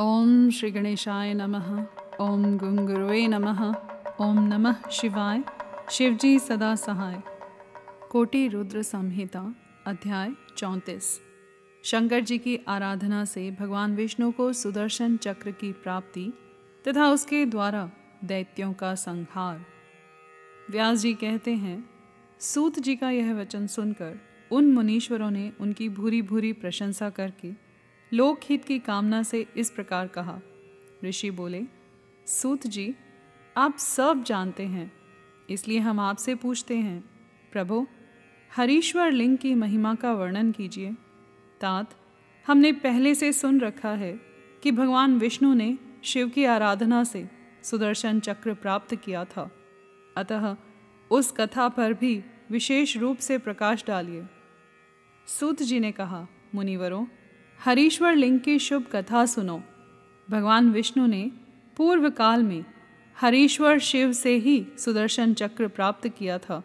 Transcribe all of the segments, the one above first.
ओम श्री गणेशाय नमः, ओम गुंगुरुवे नमः, ओम नमः शिवाय, शिवजी सदा सहाय। कोटि रुद्र संहिता, अध्याय चौंतीस। शंकर जी की आराधना से भगवान विष्णु को सुदर्शन चक्र की प्राप्ति तथा उसके द्वारा दैत्यों का संहार। व्यास जी कहते हैं, सूत जी का यह वचन सुनकर उन मुनीश्वरों ने उनकी भूरी भूरी प्रशंसा करके लोकहित की कामना से इस प्रकार कहा। ऋषि बोले, सूत जी, आप सब जानते हैं, इसलिए हम आपसे पूछते हैं, प्रभु, हरीश्वर लिंग की महिमा का वर्णन कीजिए। तात, हमने पहले से सुन रखा है कि भगवान विष्णु ने शिव की आराधना से सुदर्शन चक्र प्राप्त किया था। अतः उस कथा पर भी विशेष रूप से प्रकाश डालिए। सूत जी ने कहा, मुनिवरों हरीश्वर लिंग की शुभ कथा सुनो। भगवान विष्णु ने पूर्व काल में हरीश्वर शिव से ही सुदर्शन चक्र प्राप्त किया था।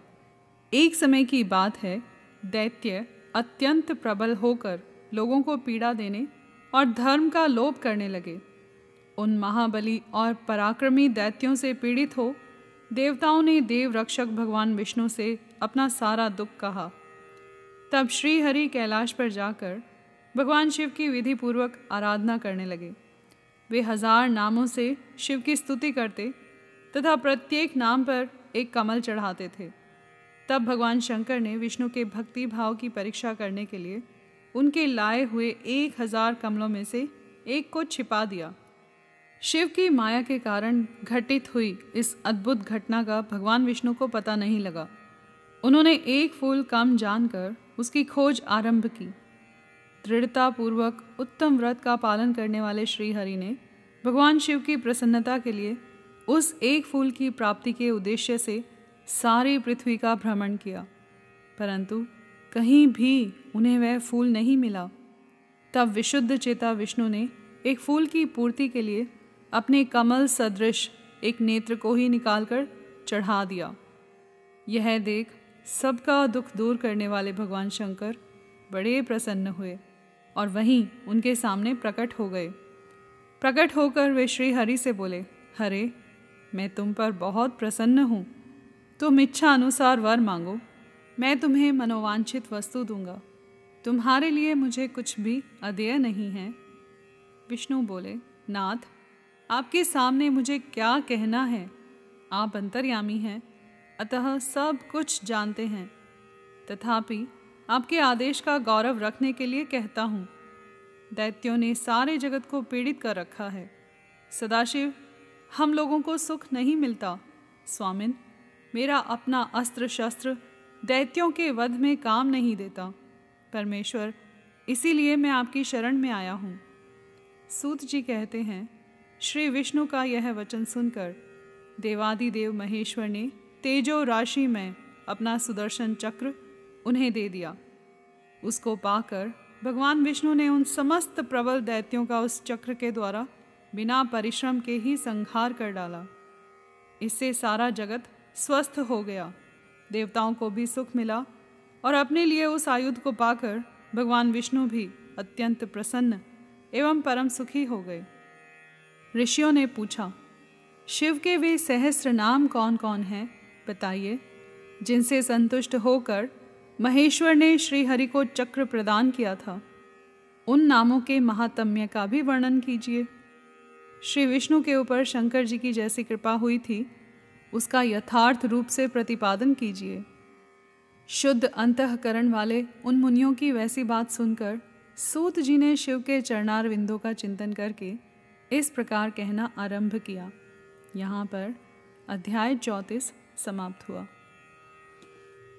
एक समय की बात है, दैत्य अत्यंत प्रबल होकर लोगों को पीड़ा देने और धर्म का लोप करने लगे। उन महाबली और पराक्रमी दैत्यों से पीड़ित हो, देवताओं ने देव रक्षक भगवान विष्णु से अपना सारा दुख कहा। तब श्री हरि कैलाश पर जाकर भगवान शिव की विधि पूर्वक आराधना करने लगे। वे हज़ार नामों से शिव की स्तुति करते तथा प्रत्येक नाम पर एक कमल चढ़ाते थे। तब भगवान शंकर ने विष्णु के भक्ति भाव की परीक्षा करने के लिए उनके लाए हुए एक हज़ार कमलों में से एक को छिपा दिया। शिव की माया के कारण घटित हुई इस अद्भुत घटना का भगवान विष्णु को पता नहीं लगा। उन्होंने एक फूल कम जानकर उसकी खोज आरंभ की। दृढ़तापूर्वक उत्तम व्रत का पालन करने वाले श्री हरि ने भगवान शिव की प्रसन्नता के लिए उस एक फूल की प्राप्ति के उद्देश्य से सारी पृथ्वी का भ्रमण किया। परंतु कहीं भी उन्हें वह फूल नहीं मिला। तब विशुद्ध चेता विष्णु ने एक फूल की पूर्ति के लिए अपने कमल सदृश एक नेत्र को ही निकालकर चढ़ा दिया। यह देख सबका दुख दूर करने वाले भगवान शंकर बड़े प्रसन्न हुए। और वहीं उनके सामने प्रकट हो गए। प्रकट होकर वे श्री हरि से बोले, हरे, मैं तुम पर बहुत प्रसन्न हूँ। तुम इच्छा अनुसार वर मांगो। मैं तुम्हें मनोवांछित वस्तु दूँगा। तुम्हारे लिए मुझे कुछ भी अदेय नहीं है। विष्णु बोले, नाथ, आपके सामने मुझे क्या कहना है? आप अंतर्यामी हैं, अतः सब कुछ जानते हैं। तथापि आपके आदेश का गौरव रखने के लिए कहता हूँ। दैत्यों ने सारे जगत को पीड़ित कर रखा है। सदाशिव, हम लोगों को सुख नहीं मिलता। स्वामिन, मेरा अपना अस्त्र शस्त्र दैत्यों के वध में काम नहीं देता। परमेश्वर, इसीलिए मैं आपकी शरण में आया हूँ। सूत जी कहते हैं, श्री विष्णु का यह वचन सुनकर देवादिदेव महेश्वर ने तेजो राशि में अपना सुदर्शन चक्र उन्हें दे दिया। उसको पाकर भगवान विष्णु ने उन समस्त प्रबल दैत्यों का उस चक्र के द्वारा बिना परिश्रम के ही संहार कर डाला। इससे सारा जगत स्वस्थ हो गया। देवताओं को भी सुख मिला और अपने लिए उस आयुध को पाकर भगवान विष्णु भी अत्यंत प्रसन्न एवं परम सुखी हो गए। ऋषियों ने पूछा, शिव के वे सहस्र नाम कौन कौन हैं? बताइए। जिनसे संतुष्ट होकर महेश्वर ने श्री हरि को चक्र प्रदान किया था। उन नामों के महात्म्य का भी वर्णन कीजिए। श्री विष्णु के ऊपर शंकर जी की जैसी कृपा हुई थी, उसका यथार्थ रूप से प्रतिपादन कीजिए। शुद्ध अंतकरण वाले उन मुनियों की वैसी बात सुनकर सूत जी ने शिव के चरणार विंदों का चिंतन करके इस प्रकार कहना आरंभ किया। यहाँ पर अध्याय चौंतीस समाप्त हुआ।